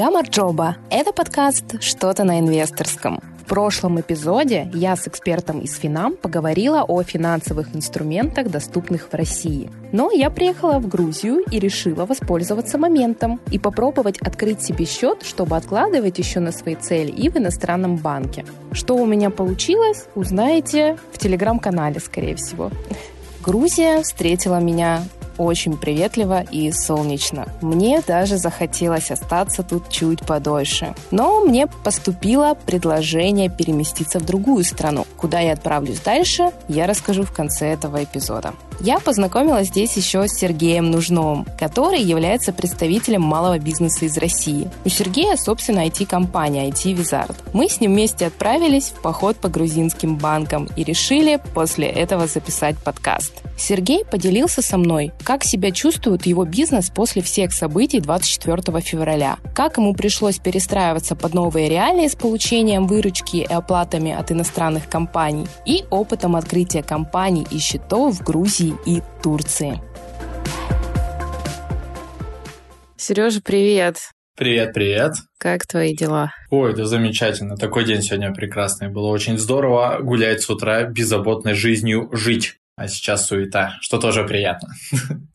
Гамарджоба – это подкаст «Что-то на инвесторском». В прошлом эпизоде я с экспертом из Финам поговорила о финансовых инструментах, доступных в России. Но я приехала в Грузию и решила воспользоваться моментом и попробовать открыть себе счет, чтобы откладывать еще на свои цели и в иностранном банке. Что у меня получилось, узнаете в телеграм-канале, скорее всего. Грузия встретила меня очень приветливо и солнечно. Мне даже захотелось остаться тут чуть подольше. Но мне поступило предложение переместиться в другую страну. Куда я отправлюсь дальше, я расскажу в конце этого эпизода. Я познакомилась здесь еще с Сергеем Нужновым, который является представителем малого бизнеса из России. У Сергея, собственно, IT-компания IT Wizard. Мы с ним вместе отправились в поход по грузинским банкам и решили после этого записать подкаст. Сергей поделился со мной, как себя чувствует его бизнес после всех событий 24 февраля, как ему пришлось перестраиваться под новые реалии с получением выручки и оплатами от иностранных компаний и опытом открытия компаний и счетов в Грузии и Турции. Сережа, привет. Привет, привет. Как твои дела? Ой, да замечательно. Такой день сегодня прекрасный. Было очень здорово гулять с утра, беззаботной жизнью жить. А сейчас суета, что тоже приятно.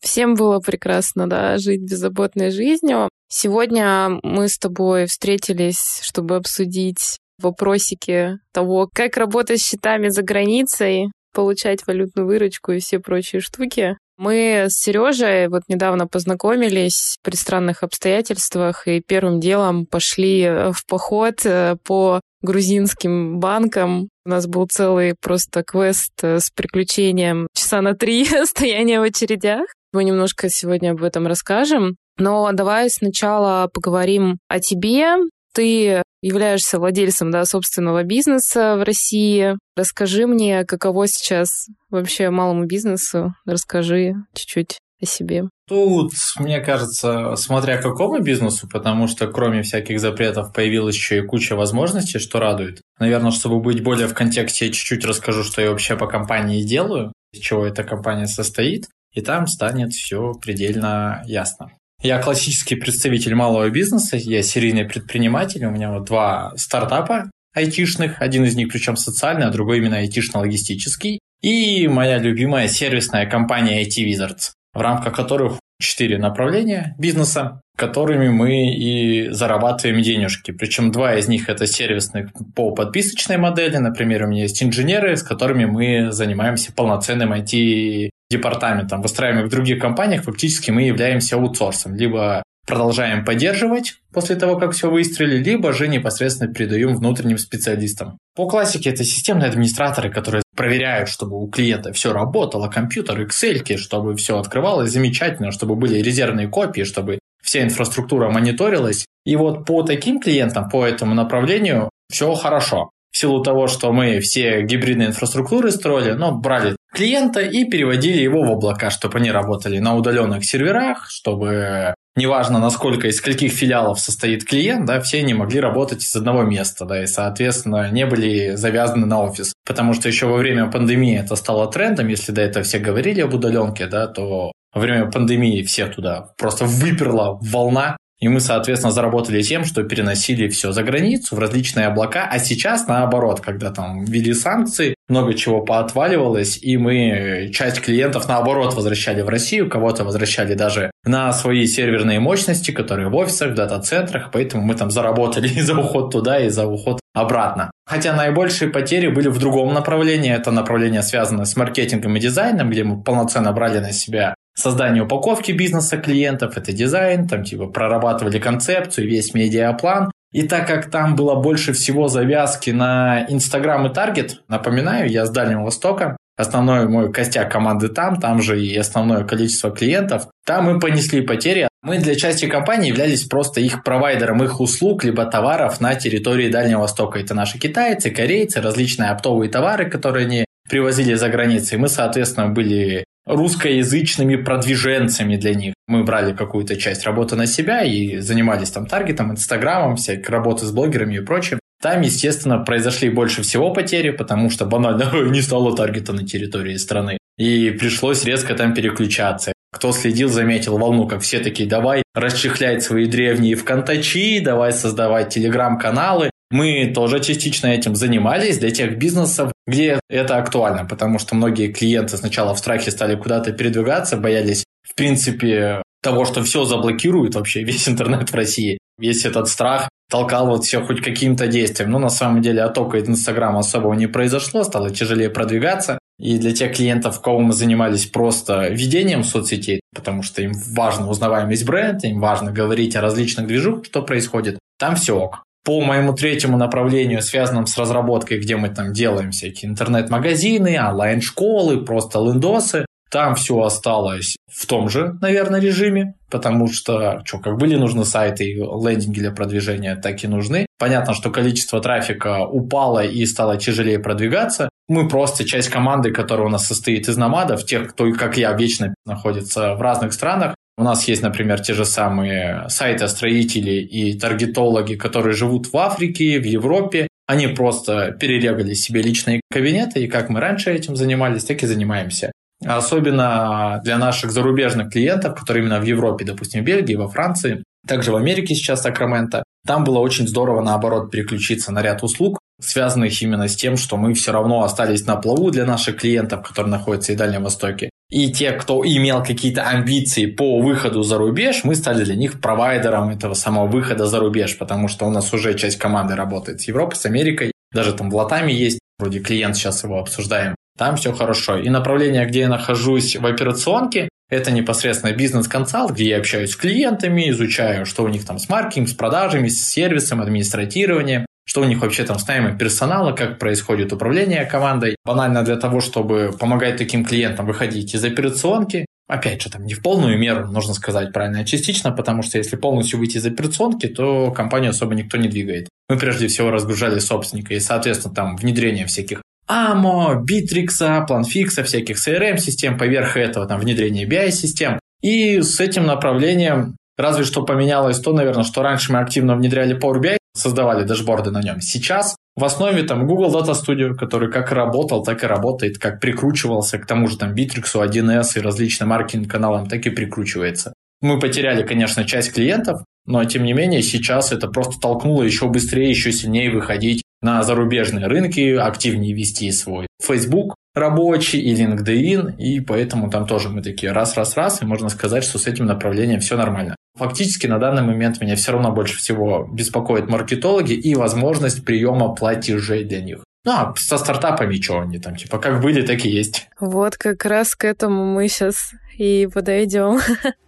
Всем было прекрасно, да, жить беззаботной жизнью. Сегодня мы с тобой встретились, чтобы обсудить вопросики того, как работать с счетами за границей, получать валютную выручку и все прочие штуки. Мы с Сережей вот недавно познакомились при странных обстоятельствах и первым делом пошли в поход э, по грузинским банкам. У нас был целый просто квест э, с приключением часа на три стояния в очередях. Мы немножко сегодня об этом расскажем. Но давай сначала поговорим о тебе, ты являешься владельцем да, собственного бизнеса в России. Расскажи мне, каково сейчас вообще малому бизнесу. Расскажи чуть-чуть о себе. Тут, мне кажется, смотря какому бизнесу, потому что кроме всяких запретов появилась еще и куча возможностей, что радует. Наверное, чтобы быть более в контексте, я чуть-чуть расскажу, что я вообще по компании делаю, из чего эта компания состоит, и там станет все предельно ясно. Я классический представитель малого бизнеса, я серийный предприниматель, у меня вот два стартапа айтишных, один из них причем социальный, а другой именно айтишно-логистический, и моя любимая сервисная компания IT Wizards, в рамках которых четыре направления бизнеса, которыми мы и зарабатываем денежки. Причем два из них это сервисных по подписочной модели. Например, у меня есть инженеры, с которыми мы занимаемся полноценным IT департаментом, выстраиваемых в других компаниях, фактически мы являемся аутсорсом. Либо продолжаем поддерживать после того, как все выстрелили, либо же непосредственно передаем внутренним специалистам. По классике это системные администраторы, которые проверяют, чтобы у клиента все работало, компьютер, Excel, чтобы все открывалось замечательно, чтобы были резервные копии, чтобы вся инфраструктура мониторилась. И вот по таким клиентам, по этому направлению все хорошо в силу того, что мы все гибридные инфраструктуры строили, но брали клиента и переводили его в облака, чтобы они работали на удаленных серверах, чтобы неважно, насколько из скольких филиалов состоит клиент, да, все они могли работать из одного места, да, и, соответственно, не были завязаны на офис. Потому что еще во время пандемии это стало трендом, если до этого все говорили об удаленке, да, то во время пандемии все туда просто выперла волна и мы, соответственно, заработали тем, что переносили все за границу, в различные облака. А сейчас наоборот, когда там ввели санкции, много чего поотваливалось, и мы часть клиентов наоборот возвращали в Россию, кого-то возвращали даже на свои серверные мощности, которые в офисах, в дата-центрах, поэтому мы там заработали и за уход туда, и за уход обратно. Хотя наибольшие потери были в другом направлении. Это направление связано с маркетингом и дизайном, где мы полноценно брали на себя создание упаковки бизнеса клиентов, это дизайн, там типа прорабатывали концепцию, весь медиаплан. И так как там было больше всего завязки на Инстаграм и Таргет, напоминаю, я с Дальнего Востока, основной мой костяк команды там, там же и основное количество клиентов, там мы понесли потери. Мы для части компании являлись просто их провайдером их услуг либо товаров на территории Дальнего Востока. Это наши китайцы, корейцы, различные оптовые товары, которые они привозили за границей. Мы, соответственно, были русскоязычными продвиженцами для них. Мы брали какую-то часть работы на себя и занимались там таргетом, инстаграмом, всякой работы с блогерами и прочим. Там, естественно, произошли больше всего потери, потому что банально не стало таргета на территории страны. И пришлось резко там переключаться. Кто следил, заметил волну, как все такие, давай расчехлять свои древние вконтачи, давай создавать телеграм-каналы. Мы тоже частично этим занимались для тех бизнесов, где это актуально, потому что многие клиенты сначала в страхе стали куда-то передвигаться, боялись, в принципе, того, что все заблокирует вообще весь интернет в России. Весь этот страх толкал вот все хоть каким-то действием. Но на самом деле оттока из Инстаграма особого не произошло, стало тяжелее продвигаться. И для тех клиентов, кого мы занимались просто ведением соцсетей, потому что им важно узнаваемость бренда, им важно говорить о различных движухах, что происходит, там все ок. По моему третьему направлению, связанному с разработкой, где мы там делаем всякие интернет-магазины, онлайн-школы, просто лендосы, там все осталось в том же, наверное, режиме, потому что, что, как были нужны сайты и лендинги для продвижения, так и нужны. Понятно, что количество трафика упало и стало тяжелее продвигаться. Мы просто часть команды, которая у нас состоит из намадов, тех, кто, как я, вечно находится в разных странах. У нас есть, например, те же самые сайты-строители и таргетологи, которые живут в Африке, в Европе. Они просто перерегали себе личные кабинеты, и как мы раньше этим занимались, так и занимаемся. Особенно для наших зарубежных клиентов, которые именно в Европе, допустим, в Бельгии, во Франции, также в Америке сейчас Сакраменто. Там было очень здорово, наоборот, переключиться на ряд услуг, связанных именно с тем, что мы все равно остались на плаву для наших клиентов, которые находятся и в Дальнем Востоке. И те, кто имел какие-то амбиции по выходу за рубеж, мы стали для них провайдером этого самого выхода за рубеж, потому что у нас уже часть команды работает с Европой, с Америкой, даже там в Латаме есть, вроде клиент, сейчас его обсуждаем там все хорошо. И направление, где я нахожусь в операционке, это непосредственно бизнес-консалт, где я общаюсь с клиентами, изучаю, что у них там с маркетингом, с продажами, с сервисом, администратированием, что у них вообще там с наймом персонала, как происходит управление командой. Банально для того, чтобы помогать таким клиентам выходить из операционки. Опять же, там не в полную меру, нужно сказать правильно, а частично, потому что если полностью выйти из операционки, то компанию особо никто не двигает. Мы прежде всего разгружали собственника и, соответственно, там внедрение всяких AMO, Bittrex, Planfix, всяких CRM-систем, поверх этого там внедрение BI-систем. И с этим направлением разве что поменялось то, наверное, что раньше мы активно внедряли Power BI, создавали дашборды на нем. Сейчас в основе там Google Data Studio, который как работал, так и работает, как прикручивался к тому же там Bittrex, 1С и различным маркетинг-каналам, так и прикручивается. Мы потеряли, конечно, часть клиентов, но тем не менее сейчас это просто толкнуло еще быстрее, еще сильнее выходить на зарубежные рынки, активнее вести свой Facebook рабочий и LinkedIn, и поэтому там тоже мы такие раз-раз-раз, и можно сказать, что с этим направлением все нормально. Фактически на данный момент меня все равно больше всего беспокоят маркетологи и возможность приема платежей для них. Ну, а со стартапами что они там, типа, как были, так и есть. Вот как раз к этому мы сейчас и подойдем.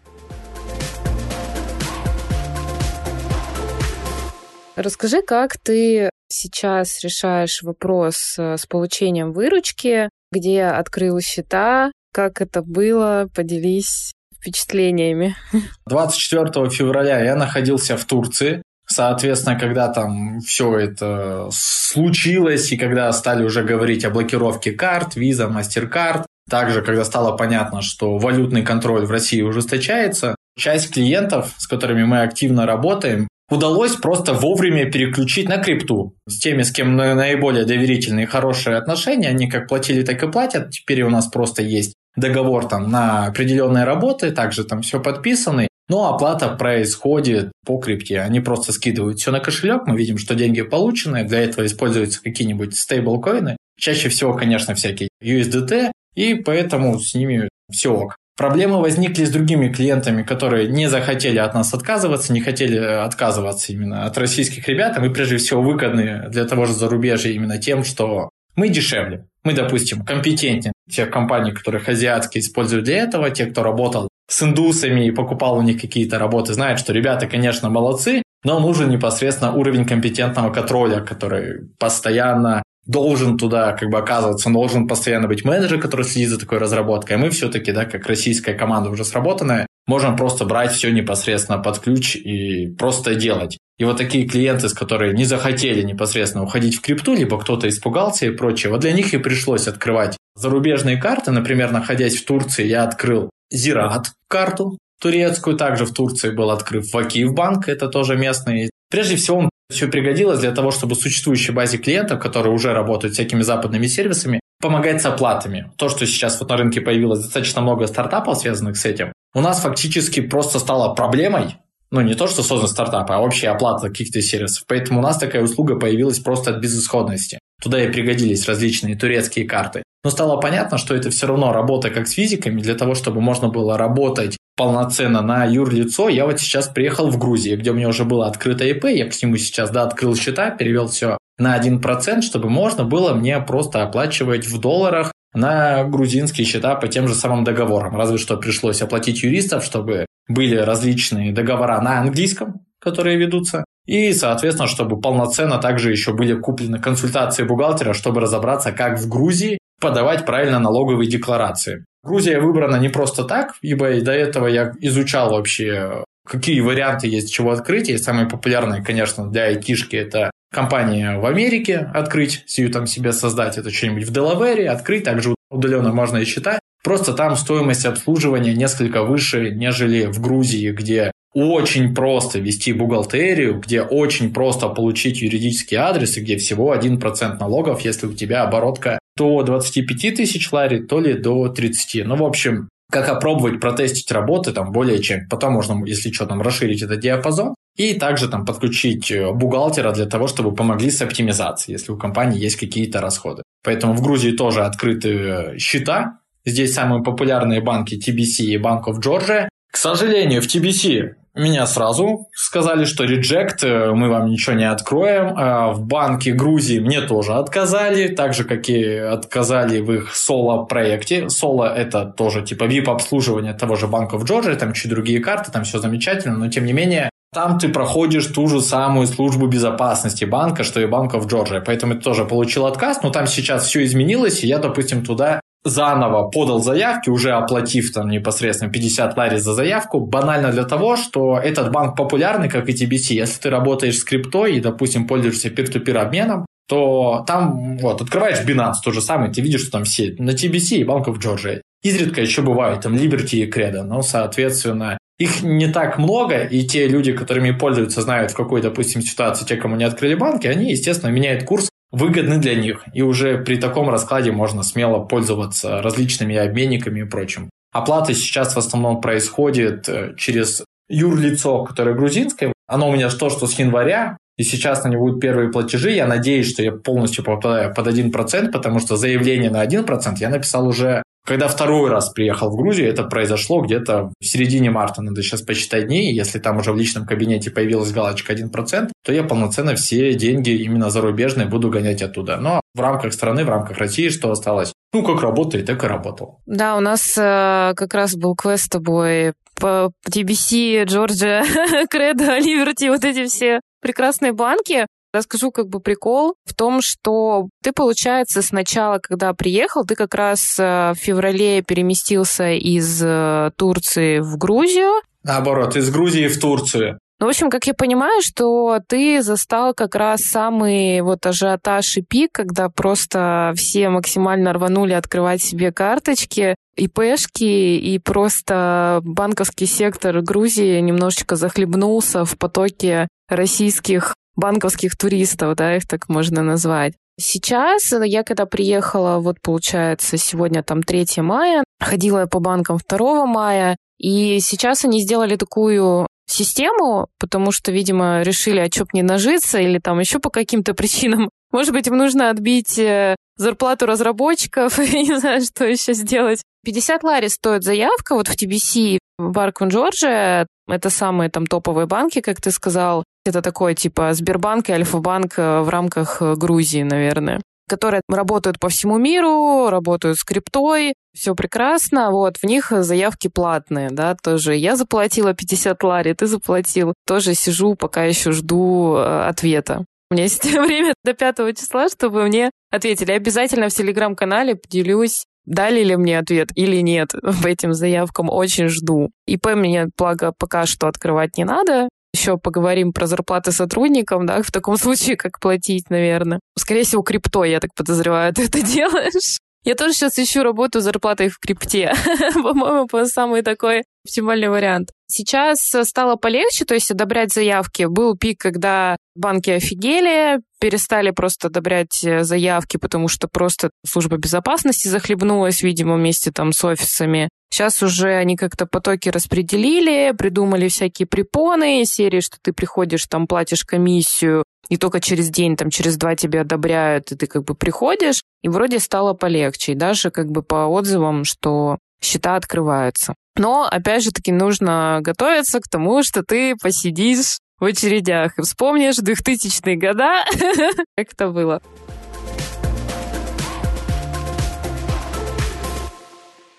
Расскажи, как ты сейчас решаешь вопрос э, с получением выручки, где открыл счета, как это было, поделись впечатлениями. 24 февраля я находился в Турции. Соответственно, когда там все это случилось, и когда стали уже говорить о блокировке карт, виза, MasterCard, также, когда стало понятно, что валютный контроль в России ужесточается, часть клиентов, с которыми мы активно работаем, удалось просто вовремя переключить на крипту. С теми, с кем наиболее доверительные и хорошие отношения, они как платили, так и платят. Теперь у нас просто есть договор там на определенные работы, также там все подписано. Но оплата происходит по крипте. Они просто скидывают все на кошелек, мы видим, что деньги получены, для этого используются какие-нибудь стейблкоины. Чаще всего, конечно, всякие USDT, и поэтому с ними все ок. Проблемы возникли с другими клиентами, которые не захотели от нас отказываться, не хотели отказываться именно от российских ребят. Мы прежде всего выгодны для того же зарубежья именно тем, что мы дешевле. Мы, допустим, компетентнее тех компаний, которых азиатские используют для этого, те, кто работал с индусами и покупал у них какие-то работы, знают, что ребята, конечно, молодцы, но нужен непосредственно уровень компетентного контроля, который постоянно должен туда как бы оказываться, должен постоянно быть менеджер, который следит за такой разработкой. А мы все-таки, да, как российская команда уже сработанная, можем просто брать все непосредственно под ключ и просто делать. И вот такие клиенты, с которые не захотели непосредственно уходить в крипту, либо кто-то испугался и прочее, вот для них и пришлось открывать зарубежные карты. Например, находясь в Турции, я открыл Зират карту турецкую, также в Турции был открыт Вакив банк, это тоже местный. Прежде всего, все пригодилось для того, чтобы существующей базе клиентов, которые уже работают всякими западными сервисами, помогать с оплатами. То, что сейчас вот на рынке появилось достаточно много стартапов, связанных с этим, у нас фактически просто стало проблемой, ну, не то, что создан стартап, а вообще оплата каких-то сервисов. Поэтому у нас такая услуга появилась просто от безысходности. Туда и пригодились различные турецкие карты. Но стало понятно, что это все равно работа как с физиками. Для того, чтобы можно было работать полноценно на юрлицо, я вот сейчас приехал в Грузию, где у меня уже было открыто ИП, я к нему сейчас, да, открыл счета, перевел все на 1%, чтобы можно было мне просто оплачивать в долларах на грузинские счета по тем же самым договорам. Разве что пришлось оплатить юристов, чтобы были различные договора на английском, которые ведутся. И, соответственно, чтобы полноценно также еще были куплены консультации бухгалтера, чтобы разобраться, как в Грузии подавать правильно налоговые декларации. Грузия выбрана не просто так, ибо и до этого я изучал вообще, какие варианты есть чего открыть. И самые популярные, конечно, для айтишки это компания в Америке открыть, сию там себе создать, это что-нибудь в Делавере, открыть, также удаленно можно и считать. Просто там стоимость обслуживания несколько выше, нежели в Грузии, где очень просто вести бухгалтерию, где очень просто получить юридический адрес, и где всего 1% налогов, если у тебя оборотка до 25 тысяч лари, то ли до 30. Ну, в общем, как опробовать, протестить работы, там более чем. Потом можно, если что, там расширить этот диапазон. И также там подключить э, бухгалтера для того, чтобы помогли с оптимизацией, если у компании есть какие-то расходы. Поэтому в Грузии тоже открыты э, счета. Здесь самые популярные банки TBC и Bank of Georgia. К сожалению, в TBC меня сразу сказали, что reject, э, мы вам ничего не откроем. А в банке Грузии мне тоже отказали, так же, как и отказали в их соло-проекте. Соло – это тоже типа VIP-обслуживание того же Bank of Georgia, там чуть другие карты, там все замечательно, но тем не менее там ты проходишь ту же самую службу безопасности банка, что и банка в Джорджии. Поэтому ты тоже получил отказ, но там сейчас все изменилось, и я, допустим, туда заново подал заявки, уже оплатив там непосредственно 50 лари за заявку, банально для того, что этот банк популярный, как и TBC. Если ты работаешь с криптой и, допустим, пользуешься peer-to-peer обменом, то там, вот, открываешь Binance, то же самое, ты видишь, что там все на TBC и банков Джорджии. Изредка еще бывают там Liberty и Credo, но, соответственно, их не так много, и те люди, которыми пользуются, знают, в какой, допустим, ситуации те, кому не открыли банки, они, естественно, меняют курс выгодны для них. И уже при таком раскладе можно смело пользоваться различными обменниками и прочим. Оплата сейчас в основном происходит э, через юрлицо, которое грузинское. Оно у меня то, что с января, и сейчас на него будут первые платежи. Я надеюсь, что я полностью попадаю под 1%, потому что заявление на 1% я написал уже когда второй раз приехал в Грузию, это произошло где-то в середине марта, надо сейчас посчитать дней. Если там уже в личном кабинете появилась галочка 1%, то я полноценно все деньги именно зарубежные буду гонять оттуда. Но в рамках страны, в рамках России, что осталось? Ну, как работает, так и работал. Да, у нас э, как раз был квест с тобой по TBC, Джорджия, Кредо, Ливерти, вот эти все прекрасные банки. Расскажу как бы прикол в том, что ты, получается, сначала, когда приехал, ты как раз э, в феврале переместился из э, Турции в Грузию. Наоборот, из Грузии в Турцию. Ну, в общем, как я понимаю, что ты застал как раз самый вот ажиотаж и пик, когда просто все максимально рванули открывать себе карточки, ИПшки, и просто банковский сектор Грузии немножечко захлебнулся в потоке российских банковских туристов, да, их так можно назвать. Сейчас я когда приехала, вот получается, сегодня там 3 мая, ходила я по банкам 2 мая, и сейчас они сделали такую систему, потому что, видимо, решили, а чё б не нажиться, или там еще по каким-то причинам. Может быть, им нужно отбить э, зарплату разработчиков, не знаю, что еще сделать. 50 лари стоит заявка вот в TBC, в Барквин Джорджия. Это самые там топовые банки, как ты сказал. Это такой типа Сбербанк и Альфа-банк э, в рамках э, Грузии, наверное которые работают по всему миру, работают с криптой, все прекрасно, вот, в них заявки платные, да, тоже. Я заплатила 50 лари, ты заплатил. Тоже сижу, пока еще жду э, ответа. У меня есть время до 5 числа, чтобы мне ответили. Обязательно в телеграм-канале поделюсь, дали ли мне ответ или нет по этим заявкам. Очень жду. ИП мне, благо, пока что открывать не надо. Еще поговорим про зарплаты сотрудникам, да, в таком случае, как платить, наверное. Скорее всего, крипто, я так подозреваю, ты это делаешь. Я тоже сейчас ищу работу с зарплатой в крипте. По-моему, по самый такой оптимальный вариант. Сейчас стало полегче, то есть одобрять заявки. Был пик, когда банки офигели, перестали просто одобрять э, заявки, потому что просто служба безопасности захлебнулась, видимо, вместе там с офисами. Сейчас уже они как-то потоки распределили, придумали всякие препоны, серии, что ты приходишь, там платишь комиссию, и только через день, там, через два тебе одобряют, и ты как бы приходишь, и вроде стало полегче, и даже как бы по отзывам, что счета открываются. Но, опять же таки, нужно готовиться к тому, что ты посидишь в очередях вспомнишь 2000-е года, как это было.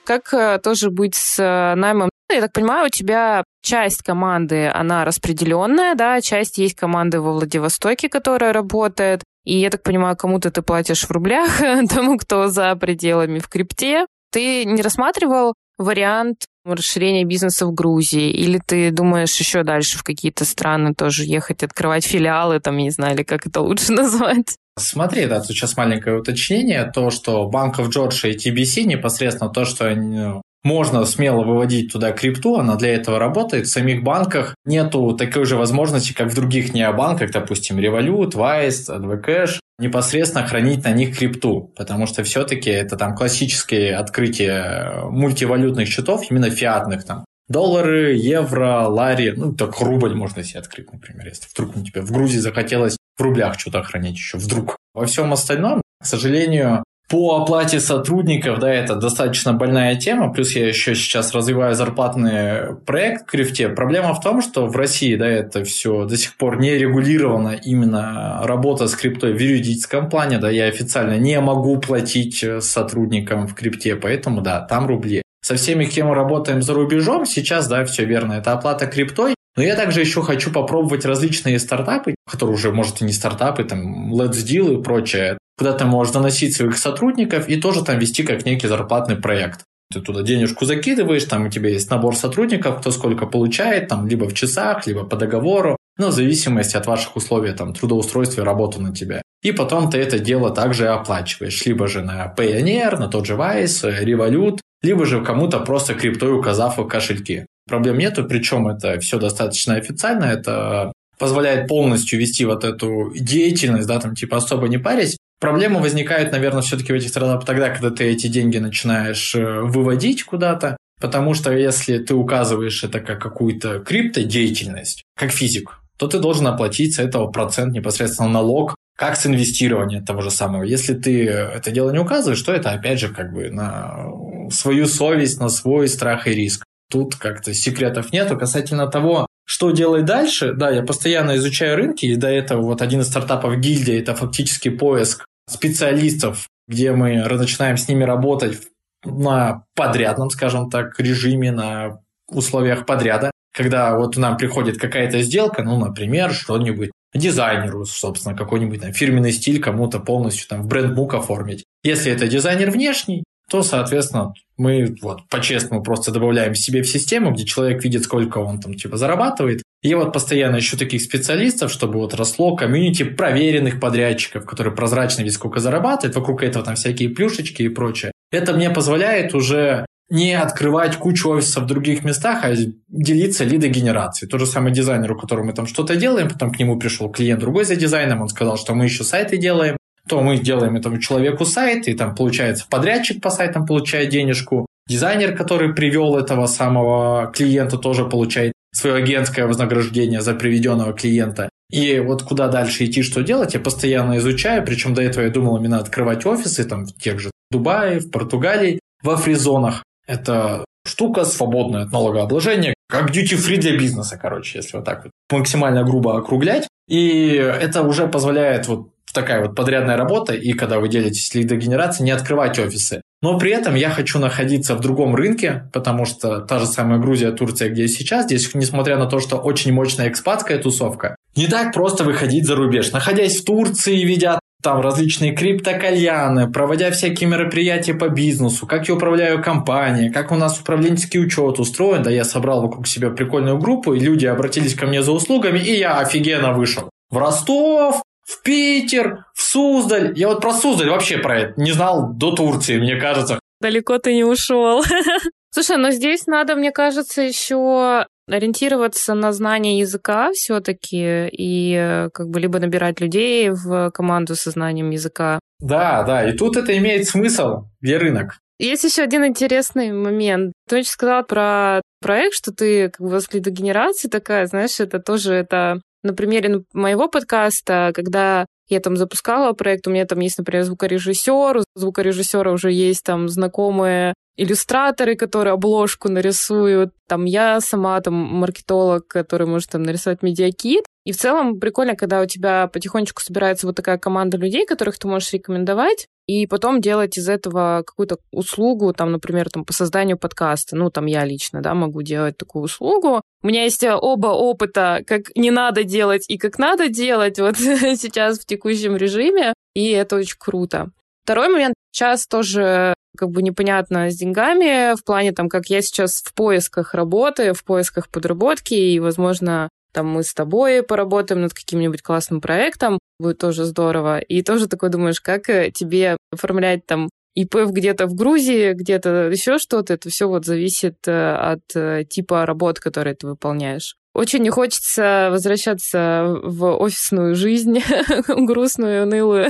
Как э, тоже быть с э, наймом? Я так понимаю, у тебя часть команды, она распределенная, да, часть есть команды во Владивостоке, которая работает. И я так понимаю, кому-то ты платишь в рублях, тому, кто за пределами в крипте. Ты не рассматривал вариант расширения бизнеса в Грузии? Или ты думаешь еще дальше в какие-то страны тоже ехать, открывать филиалы, там, не знаю, или как это лучше назвать? Смотри, да, тут сейчас маленькое уточнение. То, что банков Джорджа и TBC непосредственно то, что они, ну, можно смело выводить туда крипту, она для этого работает. В самих банках нету такой же возможности, как в других необанках, допустим, Revolut, Wise, AdvoCash, непосредственно хранить на них крипту, потому что все-таки это там классические открытия мультивалютных счетов, именно фиатных там. Доллары, евро, лари, ну, так рубль можно себе открыть, например, если вдруг тебе в Грузии захотелось в рублях что-то хранить еще, вдруг. Во всем остальном, к сожалению, по оплате сотрудников, да, это достаточно больная тема, плюс я еще сейчас развиваю зарплатный проект в крифте. Проблема в том, что в России, да, это все до сих пор не регулировано именно работа с криптой в юридическом плане, да, я официально не могу платить сотрудникам в крипте, поэтому, да, там рубли. Со всеми, кем мы работаем за рубежом, сейчас, да, все верно, это оплата криптой, но я также еще хочу попробовать различные стартапы, которые уже, может, и не стартапы, там, Let's Deal и прочее куда ты можешь заносить своих сотрудников и тоже там вести как некий зарплатный проект. Ты туда денежку закидываешь, там у тебя есть набор сотрудников, кто сколько получает, там либо в часах, либо по договору, но в зависимости от ваших условий там, трудоустройства и работы на тебя. И потом ты это дело также оплачиваешь, либо же на Payoneer, на тот же Vice, Revolut, либо же кому-то просто криптой указав в кошельки. Проблем нету, причем это все достаточно официально, это позволяет полностью вести вот эту деятельность, да, там типа особо не парясь, Проблемы возникают, наверное, все-таки в этих стартапах тогда, когда ты эти деньги начинаешь э, выводить куда-то, потому что если ты указываешь это как какую-то криптодеятельность, как физик, то ты должен оплатить с этого процент непосредственно налог, как с инвестирования того же самого. Если ты это дело не указываешь, то это опять же как бы на свою совесть, на свой страх и риск. Тут как-то секретов нету. Касательно того, что делать дальше, да, я постоянно изучаю рынки, и до этого вот один из стартапов гильдия – это фактически поиск специалистов, где мы начинаем с ними работать на подрядном, скажем так, режиме, на условиях подряда, когда вот нам приходит какая-то сделка, ну, например, что-нибудь дизайнеру, собственно, какой-нибудь там фирменный стиль кому-то полностью там в бренд-бук оформить. Если это дизайнер внешний, то, соответственно, мы вот по-честному просто добавляем себе в систему, где человек видит, сколько он там типа зарабатывает. И вот постоянно ищу таких специалистов, чтобы вот росло комьюнити проверенных подрядчиков, которые прозрачно видят, сколько зарабатывают, вокруг этого там всякие плюшечки и прочее. Это мне позволяет уже не открывать кучу офисов в других местах, а делиться лидогенерацией. Тот же самый дизайнер, у которого мы там что-то делаем, потом к нему пришел клиент другой за дизайном, он сказал, что мы еще сайты делаем, то мы делаем этому человеку сайт, и там получается подрядчик по сайтам получает денежку, дизайнер, который привел этого самого клиента, тоже получает свое агентское вознаграждение за приведенного клиента. И вот куда дальше идти, что делать, я постоянно изучаю, причем до этого я думал именно открывать офисы там в тех же Дубае, в Португалии, во фризонах. Это штука свободная от налогообложения, как duty-free для бизнеса, короче, если вот так вот максимально грубо округлять. И это уже позволяет вот такая вот подрядная работа, и когда вы делитесь лидогенерацией, не открывать офисы. Но при этом я хочу находиться в другом рынке, потому что та же самая Грузия, Турция, где я сейчас, здесь, несмотря на то, что очень мощная экспатская тусовка, не так просто выходить за рубеж. Находясь в Турции, видя там различные криптокальяны, проводя всякие мероприятия по бизнесу, как я управляю компанией, как у нас управленческий учет устроен, да я собрал вокруг себя прикольную группу, и люди обратились ко мне за услугами, и я офигенно вышел. В Ростов, в Питер, в Суздаль. Я вот про Суздаль вообще про это не знал до Турции, мне кажется. Далеко ты не ушел. Слушай, но здесь надо, мне кажется, еще ориентироваться на знание языка все-таки и э, как бы либо набирать людей в команду со знанием языка. Да, да, и тут это имеет смысл, где рынок. Есть еще один интересный момент. Ты очень сказала про проект, что ты как бы лидогенерации такая, знаешь, это тоже это на примере моего подкаста, когда я там запускала проект, у меня там есть, например, звукорежиссер, у звукорежиссера уже есть там знакомые иллюстраторы, которые обложку нарисуют. Там я сама там маркетолог, который может там нарисовать медиакит. И в целом прикольно, когда у тебя потихонечку собирается вот такая команда людей, которых ты можешь рекомендовать, и потом делать из этого какую-то услугу, там, например, там, по созданию подкаста. Ну, там я лично, да, могу делать такую услугу. У меня есть оба опыта, как не надо делать и как надо делать вот сейчас в текущем режиме, и это очень круто. Второй момент. Сейчас тоже как бы непонятно с деньгами в плане там, как я сейчас в поисках работы, в поисках подработки, и, возможно, там мы с тобой поработаем над каким-нибудь классным проектом, будет тоже здорово. И тоже такой думаешь, как э, тебе оформлять там ИП где-то в Грузии, где-то еще что-то, это все вот зависит э, от э, типа работ, которые ты выполняешь. Очень не хочется возвращаться в офисную жизнь, грустную, унылую.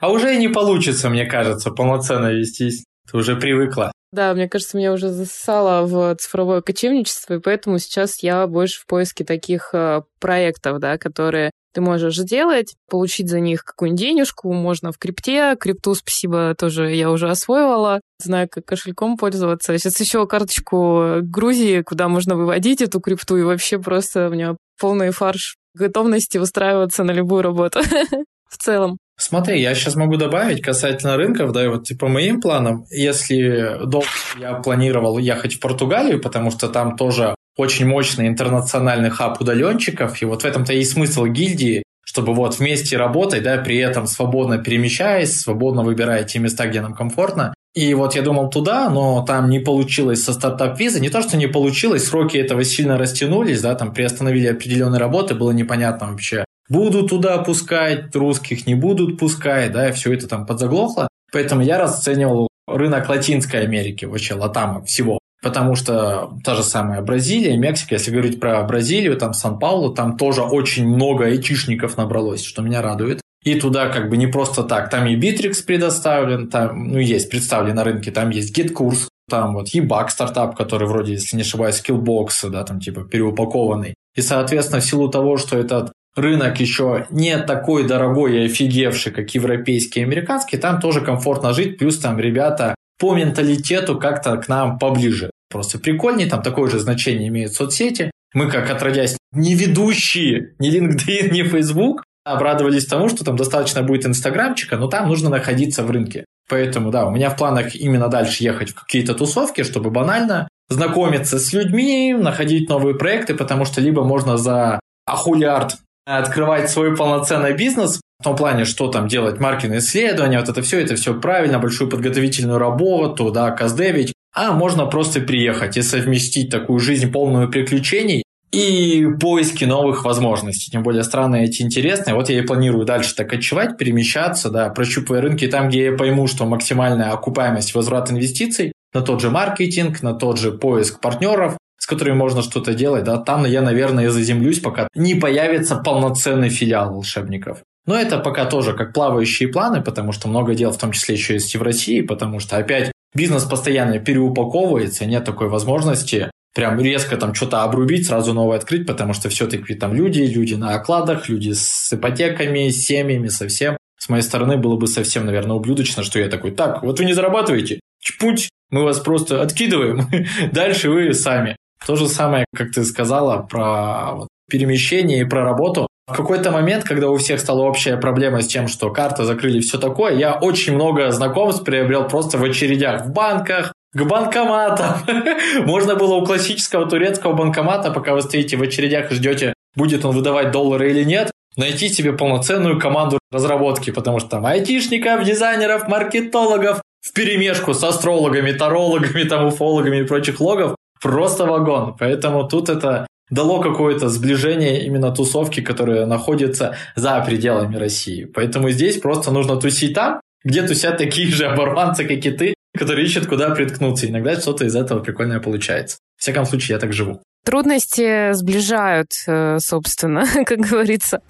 А уже и не получится, мне кажется, полноценно вестись. Ты уже привыкла. Да, мне кажется, меня уже засало в цифровое кочевничество, и поэтому сейчас я больше в поиске таких э, проектов, да, которые ты можешь сделать, получить за них какую-нибудь денежку, можно в крипте. Крипту, спасибо, тоже я уже освоила. Знаю, как кошельком пользоваться. Сейчас еще карточку Грузии, куда можно выводить эту крипту, и вообще просто у меня полный фарш готовности устраиваться на любую работу целом. Смотри, я сейчас могу добавить касательно рынков, да, и вот по моим планам, если долго я планировал ехать в Португалию, потому что там тоже очень мощный интернациональный хаб удаленщиков, и вот в этом-то и смысл гильдии, чтобы вот вместе работать, да, при этом свободно перемещаясь, свободно выбирая те места, где нам комфортно. И вот я думал туда, но там не получилось со стартап-визой. Не то, что не получилось, сроки этого сильно растянулись, да, там приостановили определенные работы, было непонятно вообще, будут туда пускать, русских не будут пускать, да, и все это там подзаглохло. Поэтому я расценивал рынок Латинской Америки, вообще Латама всего. Потому что та же самая Бразилия, Мексика, если говорить про Бразилию, там Сан-Паулу, там тоже очень много айтишников набралось, что меня радует. И туда как бы не просто так. Там и Bittrex предоставлен, там, ну, есть представлен на рынке, там есть GetCourse, там вот eBug стартап, который вроде, если не ошибаюсь, Skillbox, да, там типа переупакованный. И, соответственно, в силу того, что этот рынок еще не такой дорогой и офигевший, как европейский и американский, там тоже комфортно жить, плюс там ребята по менталитету как-то к нам поближе. Просто прикольнее, там такое же значение имеют соцсети. Мы, как отродясь, не ведущие ни LinkedIn, ни Facebook, обрадовались тому, что там достаточно будет инстаграмчика, но там нужно находиться в рынке. Поэтому, да, у меня в планах именно дальше ехать в какие-то тусовки, чтобы банально знакомиться с людьми, находить новые проекты, потому что либо можно за ахулиард открывать свой полноценный бизнес, в том плане, что там делать маркетинг исследования, вот это все, это все правильно, большую подготовительную работу, да, каздевить, а можно просто приехать и совместить такую жизнь полную приключений и поиски новых возможностей. Тем более страны эти интересные. Вот я и планирую дальше так отчевать, перемещаться, да, прощупывая рынки там, где я пойму, что максимальная окупаемость возврат инвестиций, на тот же маркетинг, на тот же поиск партнеров, с которыми можно что-то делать, да, там я, наверное, заземлюсь, пока не появится полноценный филиал волшебников. Но это пока тоже как плавающие планы, потому что много дел, в том числе еще есть и в России, потому что опять бизнес постоянно переупаковывается, нет такой возможности прям резко там что-то обрубить, сразу новое открыть, потому что все-таки там люди, люди на окладах, люди с ипотеками, с семьями, совсем. С моей стороны было бы совсем, наверное, ублюдочно, что я такой, так, вот вы не зарабатываете, чпуть, мы вас просто откидываем, дальше вы сами. То же самое, как ты сказала, про вот, перемещение и про работу. В какой-то момент, когда у всех стала общая проблема с тем, что карты закрыли все такое, я очень много знакомств приобрел просто в очередях в банках, к банкоматам. Можно было у классического турецкого банкомата, пока вы стоите в очередях и ждете, будет он выдавать доллары или нет, найти себе полноценную команду разработки, потому что там айтишников, дизайнеров, маркетологов, в перемешку с астрологами, тарологами, там, уфологами и прочих логов, просто вагон. Поэтому тут это дало какое-то сближение именно тусовки, которые находятся за пределами России. Поэтому здесь просто нужно тусить там, где тусят такие же оборванцы, как и ты, которые ищут, куда приткнуться. Иногда что-то из этого прикольное получается. В всяком случае, я так живу. Трудности сближают, э, собственно, как говорится.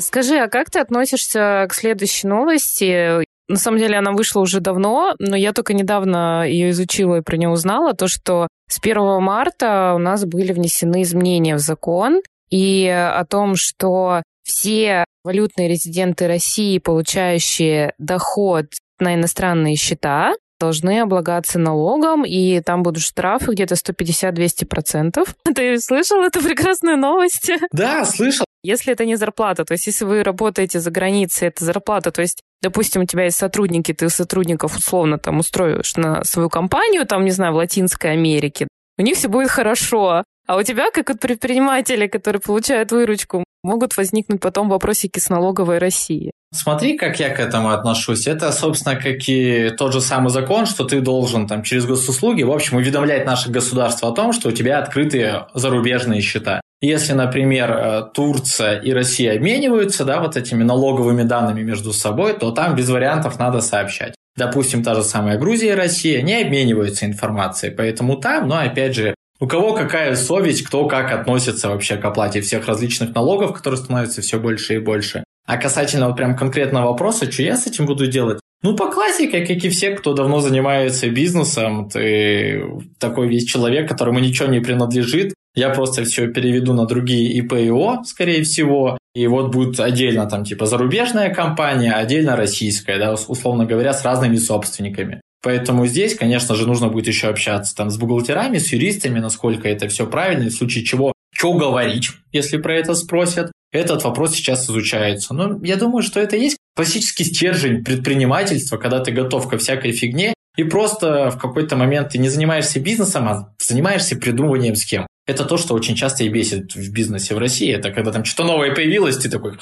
Скажи, а как ты относишься к следующей новости? На самом деле она вышла уже давно, но я только недавно ее изучила и про нее узнала, то, что с 1 марта у нас были внесены изменения в закон, и о том, что все валютные резиденты России, получающие доход на иностранные счета, должны облагаться налогом, и там будут штрафы где-то 150-200%. Ты слышал эту прекрасную новость? Да, слышал. Если это не зарплата, то есть если вы работаете за границей, это зарплата, то есть допустим, у тебя есть сотрудники, ты сотрудников условно там устроишь на свою компанию, там, не знаю, в Латинской Америке, у них все будет хорошо. А у тебя, как от предпринимателя, которые получают выручку, могут возникнуть потом вопросики с налоговой России. Смотри, как я к этому отношусь. Это, собственно, как и тот же самый закон, что ты должен там через госуслуги, в общем, уведомлять наше государство о том, что у тебя открытые зарубежные счета. Если, например, э, Турция и Россия обмениваются да, вот этими налоговыми данными между собой, то там без вариантов надо сообщать. Допустим, та же самая Грузия и Россия не обмениваются информацией, поэтому там, но опять же, у кого какая совесть, кто как относится вообще к оплате всех различных налогов, которые становятся все больше и больше. А касательно вот прям конкретного вопроса, что я с этим буду делать? Ну, по классике, как и все, кто давно занимается бизнесом, ты такой весь человек, которому ничего не принадлежит. Я просто все переведу на другие ИП скорее всего. И вот будет отдельно там типа зарубежная компания, отдельно российская, да, условно говоря, с разными собственниками. Поэтому здесь, конечно же, нужно будет еще общаться там с бухгалтерами, с юристами, насколько это все правильно, и в случае чего, что говорить, если про это спросят. Этот вопрос сейчас изучается. Но я думаю, что это есть классический стержень предпринимательства, когда ты готов ко всякой фигне, и просто в какой-то момент ты не занимаешься бизнесом, а занимаешься придумыванием схем. Это то, что очень часто и бесит в бизнесе в России. Это когда там что-то новое появилось, ты такой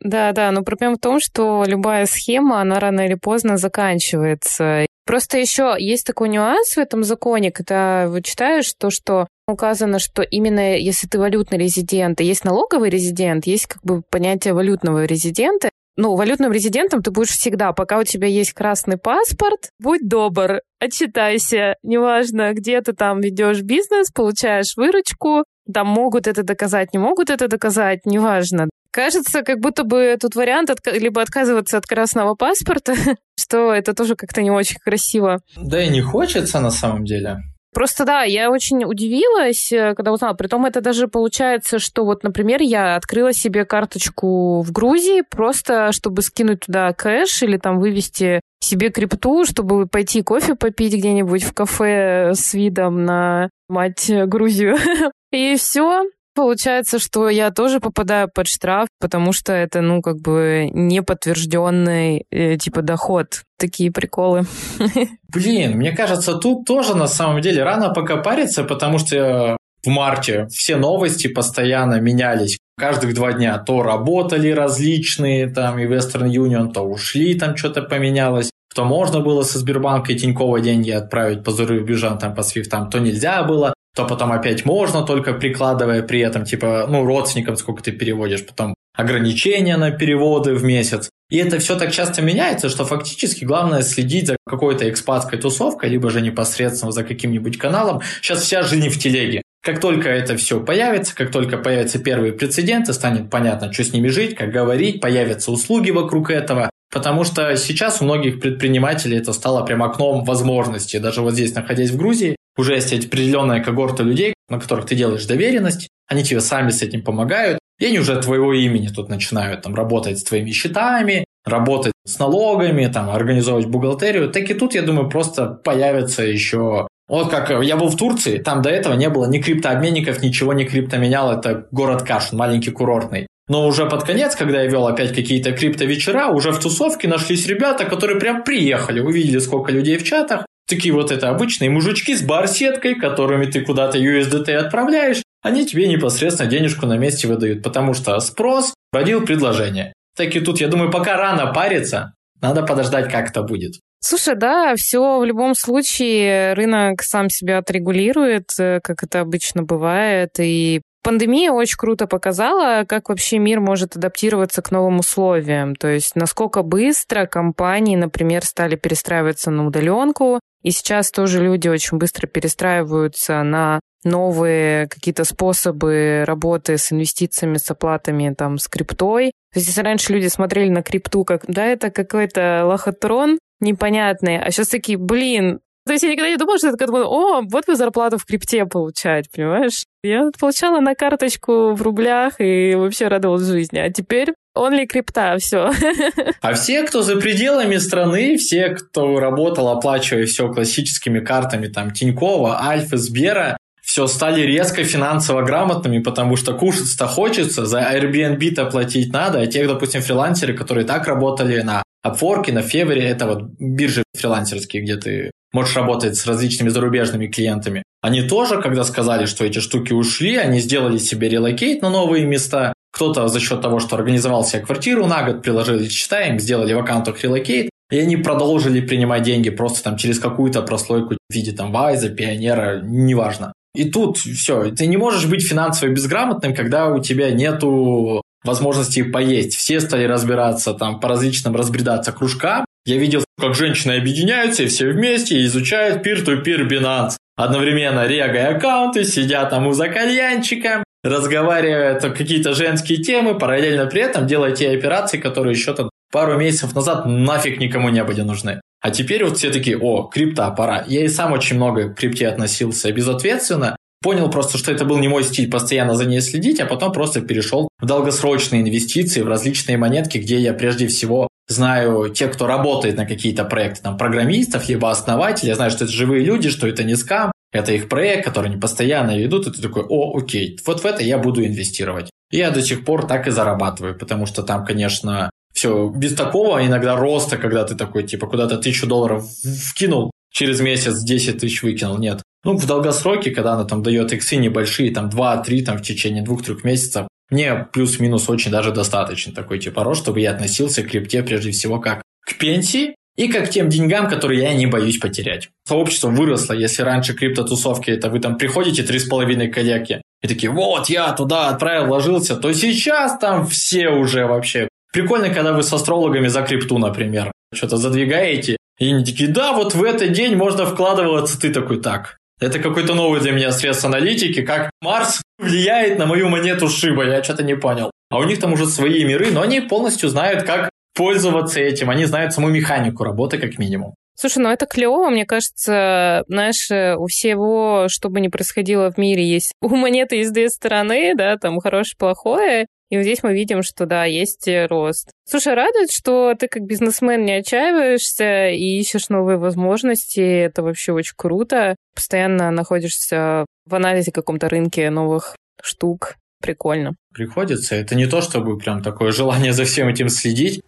да, да, но проблема в том, что любая схема, она рано или поздно заканчивается. Просто еще есть такой нюанс в этом законе, когда вы читаешь то, что указано, что именно если ты валютный резидент, есть налоговый резидент, есть как бы понятие валютного резидента, ну, валютным резидентом ты будешь всегда, пока у тебя есть красный паспорт, будь добр, отчитайся, неважно, где ты там ведешь бизнес, получаешь выручку, там могут это доказать, не могут это доказать, неважно. Кажется, как будто бы тут вариант от, либо отказываться от красного паспорта, что это тоже как-то не очень красиво. Да и не хочется на самом деле. Просто да, я очень удивилась, э, когда узнала. Притом это даже получается, что вот, например, я открыла себе карточку в Грузии просто, чтобы скинуть туда кэш или там вывести себе крипту, чтобы пойти кофе попить где-нибудь в кафе с видом на мать Грузию. И все. Получается, что я тоже попадаю под штраф, потому что это, ну, как бы неподтвержденный, э, типа, доход. Такие приколы. Блин, мне кажется, тут тоже на самом деле рано пока париться, потому что в марте все новости постоянно менялись. Каждых два дня то работали различные, там, и Western Union, то ушли, там что-то поменялось то можно было со Сбербанка и Тинькова деньги отправить по зарубежам, там, по свифтам, то нельзя было, то потом опять можно, только прикладывая при этом, типа, ну, родственникам сколько ты переводишь, потом ограничения на переводы в месяц. И это все так часто меняется, что фактически главное следить за какой-то экспатской тусовкой, либо же непосредственно за каким-нибудь каналом. Сейчас вся жизнь в телеге. Как только это все появится, как только появятся первые прецеденты, станет понятно, что с ними жить, как говорить, появятся услуги вокруг этого. Потому что сейчас у многих предпринимателей это стало прям окном возможностей. Даже вот здесь, находясь в Грузии, уже есть определенная когорта людей, на которых ты делаешь доверенность, они тебе сами с этим помогают, и они уже от твоего имени тут начинают там, работать с твоими счетами, работать с налогами, там, организовывать бухгалтерию. Так и тут, я думаю, просто появится еще вот как я был в Турции, там до этого не было ни криптообменников, ничего не криптоменял, это город Кашин, маленький курортный. Но уже под конец, когда я вел опять какие-то крипто-вечера, уже в тусовке нашлись ребята, которые прям приехали, увидели, сколько людей в чатах. Такие вот это обычные мужички с барсеткой, которыми ты куда-то USDT отправляешь, они тебе непосредственно денежку на месте выдают, потому что спрос родил предложение. Так и тут, я думаю, пока рано париться, надо подождать, как это будет. Слушай, да, все в любом случае рынок сам себя отрегулирует, э, как это обычно бывает, и Пандемия очень круто показала, как вообще мир может адаптироваться к новым условиям. То есть насколько быстро компании, например, стали перестраиваться на удаленку. И сейчас тоже люди очень быстро перестраиваются на новые какие-то способы работы с инвестициями, с оплатами, там, с криптой. То есть если раньше люди смотрели на крипту как, да, это какой-то лохотрон непонятный, а сейчас такие, блин, то есть я никогда не думала, что это как бы, о, вот вы зарплату в крипте получать, понимаешь? Я получала на карточку в рублях и вообще радовалась жизни. А теперь ли крипта, все. А все, кто за пределами страны, все, кто работал, оплачивая все классическими картами, там, Тинькова, Альфа, Сбера, все стали резко финансово грамотными, потому что кушать-то хочется, за Airbnb-то платить надо, а те, допустим, фрилансеры, которые так работали на Upwork, на Fiverr, это вот биржи фрилансерские, где ты можешь работать с различными зарубежными клиентами. Они тоже, когда сказали, что эти штуки ушли, они сделали себе relocate на новые места. Кто-то за счет того, что организовал себе квартиру на год, приложили счета, им сделали в аккаунтах relocate, и они продолжили принимать деньги просто там через какую-то прослойку в виде там Wise а, Payoneer а, неважно. И тут все, ты не можешь быть финансово безграмотным, когда у тебя нету возможности поесть. Все стали разбираться там по различным разбредаться кружкам. Я видел, как женщины объединяются и все вместе изучают peer-to-peer Binance. Одновременно регая аккаунты, сидят там у за кальянчика, разговаривают какие-то женские темы, параллельно при этом делая те операции, которые еще там пару месяцев назад нафиг никому не были нужны. А теперь вот все такие, о, крипта, пора. Я и сам очень много к крипте относился безответственно, Понял просто, что это был не мой стиль постоянно за ней следить, а потом просто перешел в долгосрочные инвестиции, в различные монетки, где я прежде всего знаю те, кто работает на какие-то проекты, там, программистов, либо основателей, я знаю, что это живые люди, что это не скам, это их проект, который они постоянно ведут, и ты такой, о, окей, вот в это я буду инвестировать. И я до сих пор так и зарабатываю, потому что там, конечно, все без такого иногда роста, когда ты такой, типа, куда-то тысячу долларов вкинул, через месяц 10 тысяч выкинул. Нет. Ну, в долгосроке, когда она там дает иксы небольшие, там 2-3 там, в течение 2-3 месяцев, мне плюс-минус очень даже достаточно такой типа рост, чтобы я относился к крипте прежде всего как к пенсии и как тем деньгам, которые я не боюсь потерять. Сообщество выросло. Если раньше криптотусовки, это вы там приходите три с половиной коллеги и такие, вот, я туда отправил, вложился, то сейчас там все уже вообще. Прикольно, когда вы с астрологами за крипту, например, что-то задвигаете, и они такие, да, вот в этот день можно вкладываться. Ты такой, так, это какой-то новый для меня средств аналитики, как Марс влияет на мою монету Шиба, я что-то не понял. А у них там уже свои миры, но они полностью знают, как пользоваться этим, они знают саму механику работы как минимум. Слушай, ну это клево, мне кажется, знаешь, у всего, что бы ни происходило в мире, есть у монеты есть две стороны, да, там хорошее, плохое, и вот здесь мы видим, что да, есть рост. Слушай, радует, что ты как бизнесмен не отчаиваешься и ищешь новые возможности. Это вообще очень круто. Постоянно находишься в анализе каком-то рынке новых штук. Прикольно. Приходится. Это не то, чтобы прям такое желание за всем этим следить.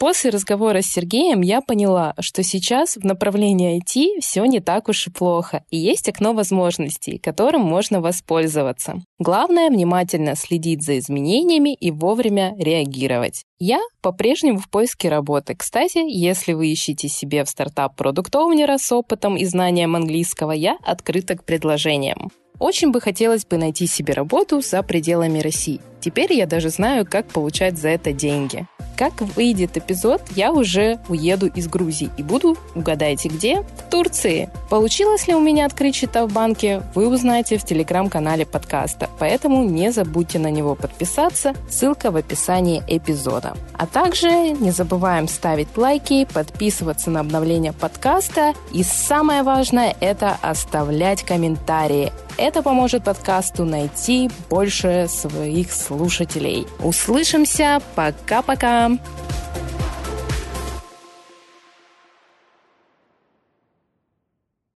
После разговора с Сергеем я поняла, что сейчас в направлении IT все не так уж и плохо, и есть окно возможностей, которым можно воспользоваться. Главное – внимательно следить за изменениями и вовремя реагировать. Я по-прежнему в поиске работы. Кстати, если вы ищете себе в стартап продукт с опытом и знанием английского, я открыта к предложениям. Очень бы хотелось бы найти себе работу за пределами России. Теперь я даже знаю, как получать за это деньги. Как выйдет эпизод, я уже уеду из Грузии и буду, угадайте где, в Турции. Получилось ли у меня открыть счета в банке, вы узнаете в телеграм-канале подкаста, поэтому не забудьте на него подписаться, ссылка в описании эпизода. А также не забываем ставить лайки, подписываться на обновления подкаста и самое важное – это оставлять комментарии. Это поможет подкасту найти больше своих слушателей. Услышимся. Пока-пока.